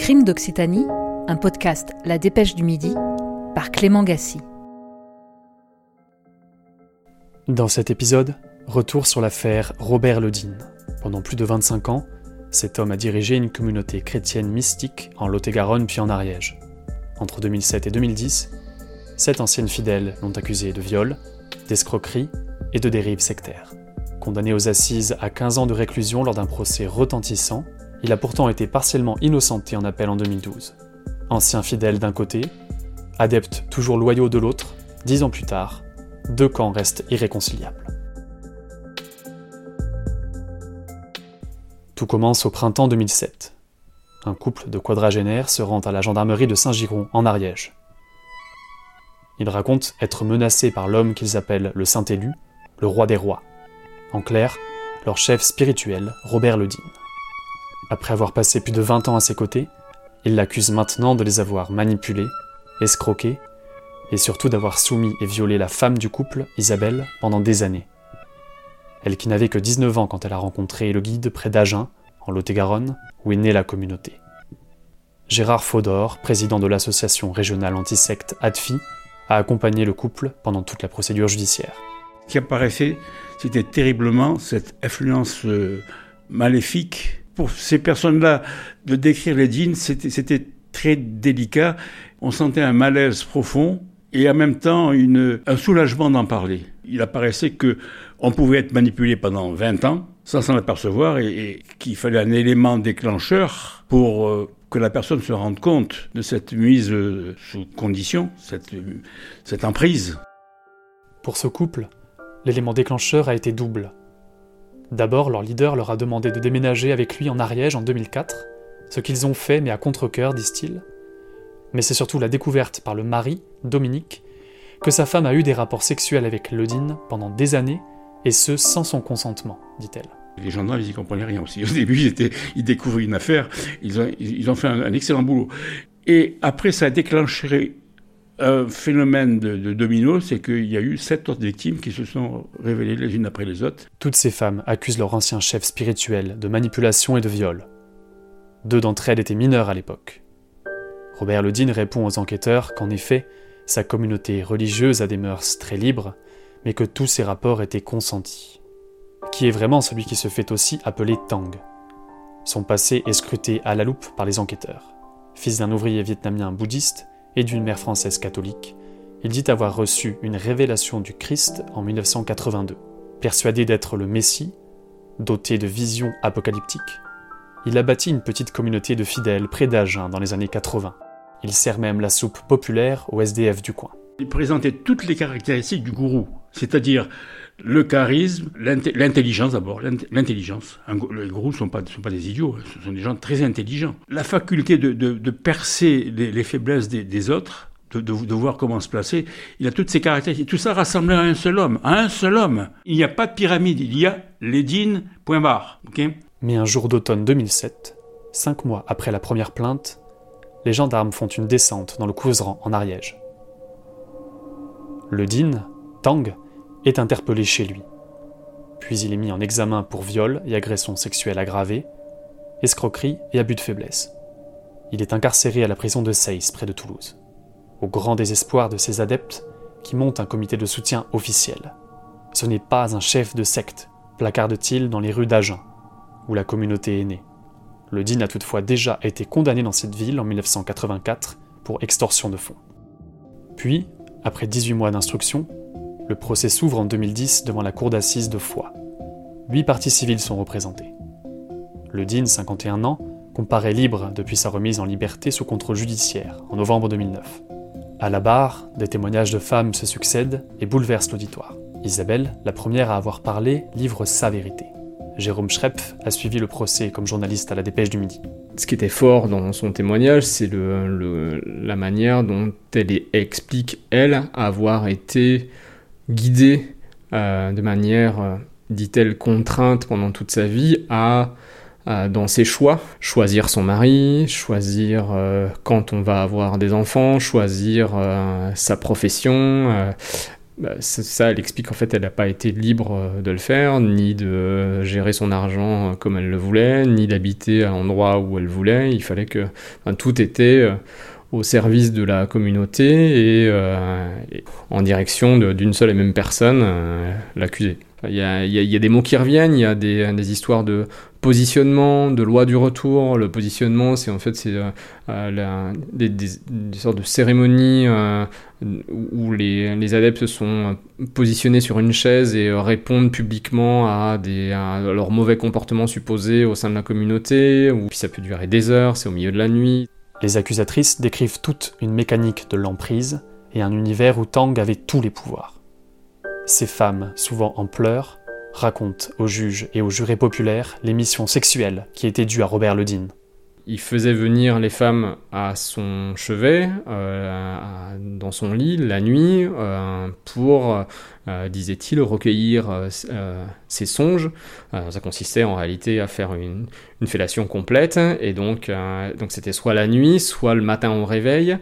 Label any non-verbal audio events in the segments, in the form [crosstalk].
Crime d'Occitanie, un podcast La Dépêche du Midi par Clément Gassi. Dans cet épisode, retour sur l'affaire Robert Ledine. Pendant plus de 25 ans, cet homme a dirigé une communauté chrétienne mystique en Lot-et-Garonne puis en Ariège. Entre 2007 et 2010, sept anciennes fidèles l'ont accusé de viol, d'escroquerie et de dérive sectaire. Condamné aux assises à 15 ans de réclusion lors d'un procès retentissant, il a pourtant été partiellement innocenté en appel en 2012. Ancien fidèle d'un côté, adepte toujours loyaux de l'autre, dix ans plus tard, deux camps restent irréconciliables. Tout commence au printemps 2007. Un couple de quadragénaires se rend à la gendarmerie de Saint-Giron, en Ariège. Ils racontent être menacés par l'homme qu'ils appellent le Saint-Élu, le roi des rois. En clair, leur chef spirituel, Robert Ledine. Après avoir passé plus de 20 ans à ses côtés, ils l'accusent maintenant de les avoir manipulés, escroqués, et surtout d'avoir soumis et violé la femme du couple, Isabelle, pendant des années. Elle qui n'avait que 19 ans quand elle a rencontré le guide près d'Agen, en Lot-et-Garonne, où est née la communauté. Gérard Faudor, président de l'association régionale antisecte ADFI, a accompagné le couple pendant toute la procédure judiciaire. Ce qui apparaissait, c'était terriblement cette influence euh, maléfique. Pour ces personnes-là, de décrire les dînes, c'était très délicat. On sentait un malaise profond et en même temps un soulagement d'en parler. Il apparaissait que on pouvait être manipulé pendant 20 ans sans s'en apercevoir et, qu'il fallait un élément déclencheur pour euh, que la personne se rende compte de cette mise euh, sous condition, cette emprise. Pour ce couple, l'élément déclencheur a été double. D'abord, leur leader leur a demandé de déménager avec lui en Ariège en 2004, ce qu'ils ont fait mais à contre-coeur, disent-ils. Mais c'est surtout la découverte par le mari, Dominique, que sa femme a eu des rapports sexuels avec Lodine pendant des années, et ce sans son consentement, dit-elle. Les gendarmes, ils n'y comprenaient rien aussi. [laughs] Au début, ils, découvrent une affaire, ils ont, ils ont fait un, excellent boulot. Et après, ça a déclenché un phénomène de, de domino, c'est qu'il y a eu sept autres victimes qui se sont révélées les unes après les autres. Toutes ces femmes accusent leur ancien chef spirituel de manipulation et de viol. Deux d'entre elles étaient mineures à l'époque. Robert Ledine répond aux enquêteurs qu'en effet, sa communauté religieuse a des mœurs très libres, mais que tous ces rapports étaient consentis. Qui est vraiment celui qui se fait aussi appeler Tang Son passé est scruté à la loupe par les enquêteurs. Fils d'un ouvrier vietnamien bouddhiste et d'une mère française catholique, il dit avoir reçu une révélation du Christ en 1982. Persuadé d'être le Messie, doté de visions apocalyptiques, il a bâti une petite communauté de fidèles près d'Agen dans les années 80. Il sert même la soupe populaire au SDF du coin. Il présentait toutes les caractéristiques du gourou, c'est-à-dire le charisme, l'intelligence d'abord, l'intelligence. Les gourous ne sont pas, des idiots, hein. ce sont des gens très intelligents. La faculté de, percer les, faiblesses des, autres, de, voir comment se placer, il a toutes ces caractéristiques. Tout ça rassemblé à un seul homme, à un seul homme. Il n'y a pas de pyramide, il y a Lédine, point barre. Mais un jour d'automne 2007, cinq mois après la première plainte, les gendarmes font une descente dans le Couseran en Ariège. Le Din, Tang, est interpellé chez lui. Puis il est mis en examen pour viol et agression sexuelle aggravée, escroquerie et abus de faiblesse. Il est incarcéré à la prison de Seyss, près de Toulouse, au grand désespoir de ses adeptes qui montent un comité de soutien officiel. Ce n'est pas un chef de secte, placarde-t-il dans les rues d'Agen, où la communauté est née. Le Din a toutefois déjà été condamné dans cette ville en 1984 pour extorsion de fonds. Puis, après 18 mois d'instruction, le procès s'ouvre en 2010 devant la cour d'assises de Foix. Huit parties civiles sont représentées. Le Din, 51 ans, comparaît libre depuis sa remise en liberté sous contrôle judiciaire en novembre 2009. À la barre, des témoignages de femmes se succèdent et bouleversent l'auditoire. Isabelle, la première à avoir parlé, livre sa vérité. Jérôme Schrepf a suivi le procès comme journaliste à la Dépêche du Midi. Ce qui était fort dans son témoignage, c'est la manière dont elle explique, elle, avoir été guidée euh, de manière, euh, dit-elle, contrainte pendant toute sa vie à dans ses choix, choisir son mari, choisir euh, quand on va avoir des enfants, choisir sa profession, bah, ça, elle explique en fait, elle n'a pas été libre euh, de le faire, ni de gérer son argent comme elle le voulait, ni d'habiter à l'endroit où elle voulait. Il fallait que tout était euh, au service de la communauté et, en direction d'une seule et même personne, l'accusé. Il y, a, des mots qui reviennent, il y a des, histoires de positionnement, de loi du retour. Le positionnement, c'est en fait c'est euh, euh, des, sortes de cérémonies euh, où les, adeptes sont positionnés sur une chaise et répondent publiquement à, des, à leurs mauvais comportements supposés au sein de la communauté. Ou puis ça peut durer des heures, c'est au milieu de la nuit. Les accusatrices décrivent toute une mécanique de l'emprise et un univers où Tang avait tous les pouvoirs. Ces femmes, souvent en pleurs, racontent aux juges et aux jurés populaires les missions sexuelles qui étaient dues à Robert Ledine. Il faisait venir les femmes à son chevet, euh, dans son lit, la nuit, euh, pour, euh, disait-il, recueillir ses songes. ça consistait en réalité à faire une, une fellation complète, et donc donc c'était soit la nuit, soit le matin au réveil.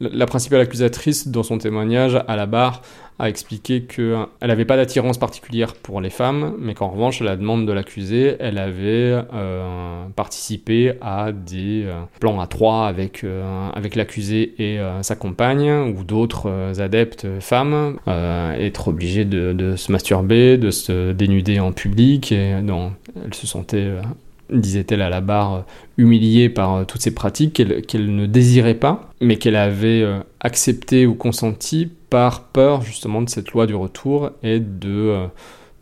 La principale accusatrice, dans son témoignage à la barre, a expliqué qu'elle n'avait pas d'attirance particulière pour les femmes, mais qu'en revanche, à la demande de l'accusé, elle avait euh, participé à des euh, plans à trois avec, euh, avec l'accusé et sa compagne, ou d'autres adeptes femmes, être obligée de, de, se masturber, de se dénuder en public, et non, elle se sentait disait-elle à la barre, humiliée par toutes ces pratiques qu'elle ne désirait pas, mais qu'elle avait accepté ou consenti par peur justement de cette loi du retour et de, euh,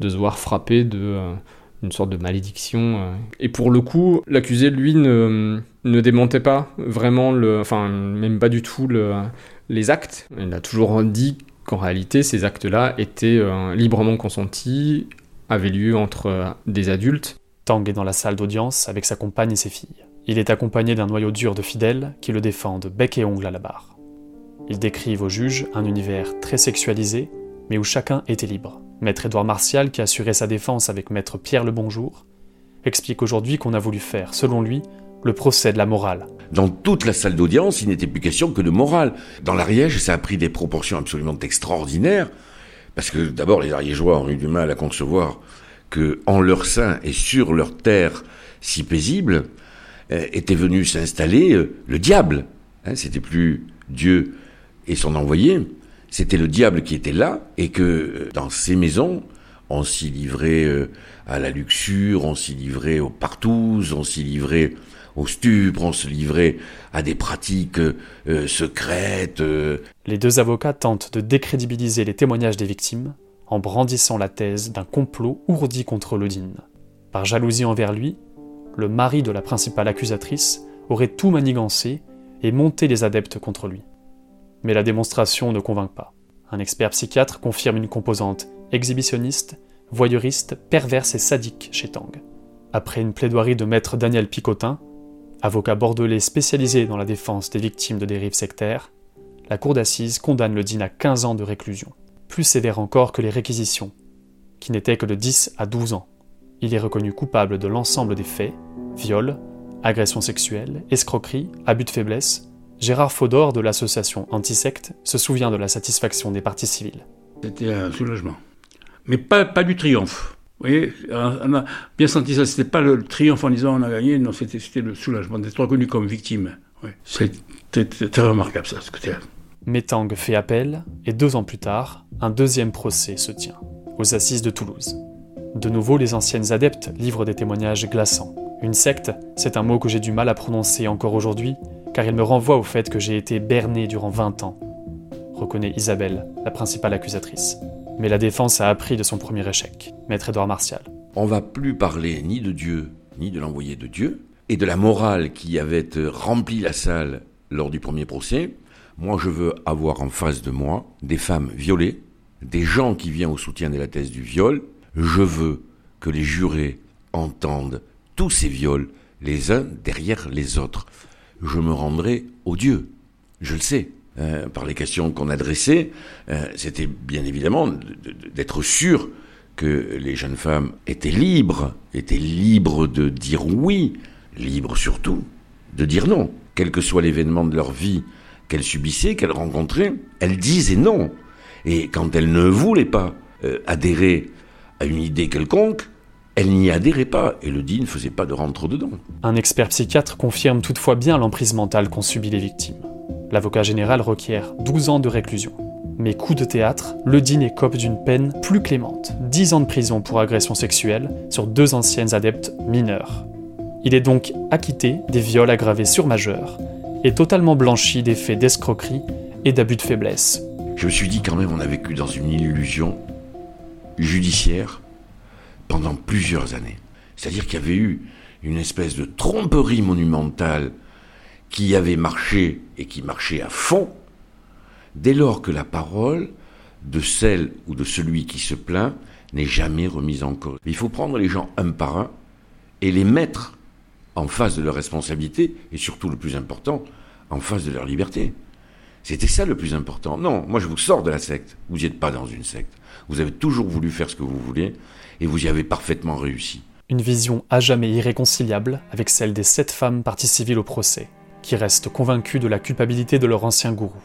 de se voir frapper de euh, une sorte de malédiction. Euh. Et pour le coup, l'accusé, lui, ne, démentait pas vraiment, le, enfin, même pas du tout le, les actes. Il a toujours dit qu'en réalité, ces actes-là étaient librement consentis, avaient lieu entre des adultes. Tang est dans la salle d'audience avec sa compagne et ses filles. Il est accompagné d'un noyau dur de fidèles qui le défendent bec et ongle à la barre. Ils décrivent aux juges un univers très sexualisé, mais où chacun était libre. Maître Édouard Martial, qui assurait sa défense avec Maître Pierre le Bonjour, explique aujourd'hui qu'on a voulu faire, selon lui, le procès de la morale. Dans toute la salle d'audience, il n'était plus question que de morale. Dans l'Ariège, ça a pris des proportions absolument extraordinaires, parce que d'abord, les Ariégeois ont eu du mal à concevoir que, en leur sein et sur leur terre si paisible, euh, était venu s'installer euh, le diable. Hein, c'était plus Dieu et son envoyé, c'était le diable qui était là, et que euh, dans ces maisons, on s'y livrait à la luxure, on s'y livrait aux partouzes, on s'y livrait au stupre, on se livrait à des pratiques secrètes. Les deux avocats tentent de décrédibiliser les témoignages des victimes en brandissant la thèse d'un complot ourdi contre Lodine. Par jalousie envers lui, le mari de la principale accusatrice aurait tout manigancé et monté les adeptes contre lui. Mais la démonstration ne convainc pas. Un expert psychiatre confirme une composante exhibitionniste, voyeuriste, perverse et sadique chez Tang. Après une plaidoirie de maître Daniel Picotin, avocat bordelais spécialisé dans la défense des victimes de dérives sectaires, la cour d'assises condamne le DIN à 15 ans de réclusion, plus sévère encore que les réquisitions, qui n'étaient que de 10 à 12 ans. Il est reconnu coupable de l'ensemble des faits, viol, agression sexuelle, escroquerie, abus de faiblesse, Gérard Faudor de l'association Antisecte se souvient de la satisfaction des parties civiles. C'était un soulagement. Mais pas, du triomphe. Vous voyez, on a bien senti ça. C'était pas le triomphe en disant on a gagné, non, c'était, le soulagement d'être reconnu comme victime. C'était très remarquable ça, ce côté-là. Métang fait appel et deux ans plus tard, un deuxième procès se tient, aux assises de Toulouse. De nouveau, les anciennes adeptes livrent des témoignages glaçants. Une secte, c'est un mot que j'ai du mal à prononcer encore aujourd'hui, car il me renvoie au fait que j'ai été berné durant 20 ans, reconnaît Isabelle, la principale accusatrice. Mais la défense a appris de son premier échec, maître Édouard Martial. On va plus parler ni de Dieu, ni de l'envoyé de Dieu, et de la morale qui avait rempli la salle lors du premier procès. Moi, je veux avoir en face de moi des femmes violées, des gens qui viennent au soutien de la thèse du viol. Je veux que les jurés entendent tous ces viols les uns derrière les autres je me rendrai au Dieu. Je le sais. Euh, par les questions qu'on adressait, euh, c'était bien évidemment d'être sûr que les jeunes femmes étaient libres, étaient libres de dire oui, libres surtout de dire non. Quel que soit l'événement de leur vie qu'elles subissaient, qu'elles rencontraient, elles disaient non. Et quand elle ne voulait pas euh, adhérer à une idée quelconque, elle n'y adhérait pas, et le dit ne faisait pas de rentre-dedans. Un expert psychiatre confirme toutefois bien l'emprise mentale qu'ont subi les victimes. L'avocat général requiert 12 ans de réclusion. Mais coup de théâtre, le Dean écope d'une peine plus clémente, 10 ans de prison pour agression sexuelle sur deux anciennes adeptes mineures. Il est donc acquitté des viols aggravés sur majeurs et totalement blanchi des faits d'escroquerie et d'abus de faiblesse. Je me suis dit quand même on a vécu dans une illusion judiciaire pendant plusieurs années. C'est-à-dire qu'il y avait eu une espèce de tromperie monumentale qui avait marché et qui marchait à fond, dès lors que la parole de celle ou de celui qui se plaint n'est jamais remise en cause. Il faut prendre les gens un par un et les mettre en face de leur responsabilité et surtout le plus important, en face de leur liberté. C'était ça le plus important. Non, moi je vous sors de la secte. Vous n'y êtes pas dans une secte. Vous avez toujours voulu faire ce que vous voulez et vous y avez parfaitement réussi. Une vision à jamais irréconciliable avec celle des sept femmes parties civiles au procès, qui restent convaincues de la culpabilité de leur ancien gourou.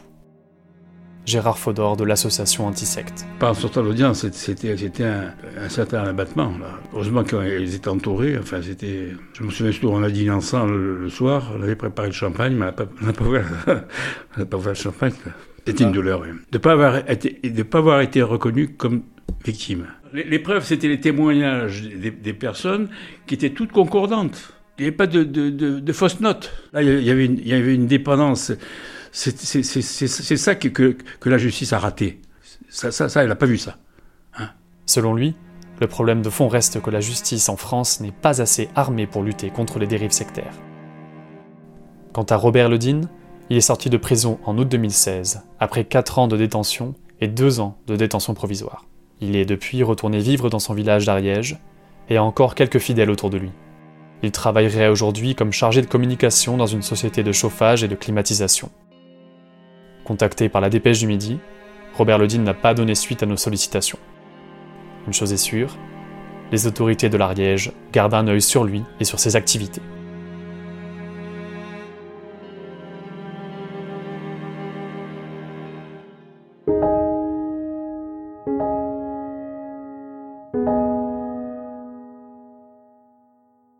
Gérard Fodor de l'association Antisecte. Par en sortant de l'audience, c'était, c'était un, un, certain abattement. Là. Heureusement qu'ils étaient entourés. Enfin, c'était. Je me souviens surtout, on a dîné ensemble le, le, soir. On avait préparé le champagne, mais on n'a [laughs] pas, ouvert le champagne. C'était une douleur, oui. De ne pas avoir été, de pas avoir été reconnu comme victime. Les, les preuves, c'était les témoignages des, des, personnes qui étaient toutes concordantes. Il n'y avait pas de, de, de, de fausses notes. Là, il y avait une, il y avait une dépendance. C'est ça que, la justice a raté. Ça elle n'a pas vu ça. Hein Selon lui, le problème de fond reste que la justice en France n'est pas assez armée pour lutter contre les dérives sectaires. Quant à Robert Ledine, il est sorti de prison en août 2016, après 4 ans de détention et 2 ans de détention provisoire. Il est depuis retourné vivre dans son village d'Ariège et a encore quelques fidèles autour de lui. Il travaillerait aujourd'hui comme chargé de communication dans une société de chauffage et de climatisation. Contacté par la dépêche du midi, Robert Ledine n'a pas donné suite à nos sollicitations. Une chose est sûre, les autorités de l'Ariège gardent un œil sur lui et sur ses activités.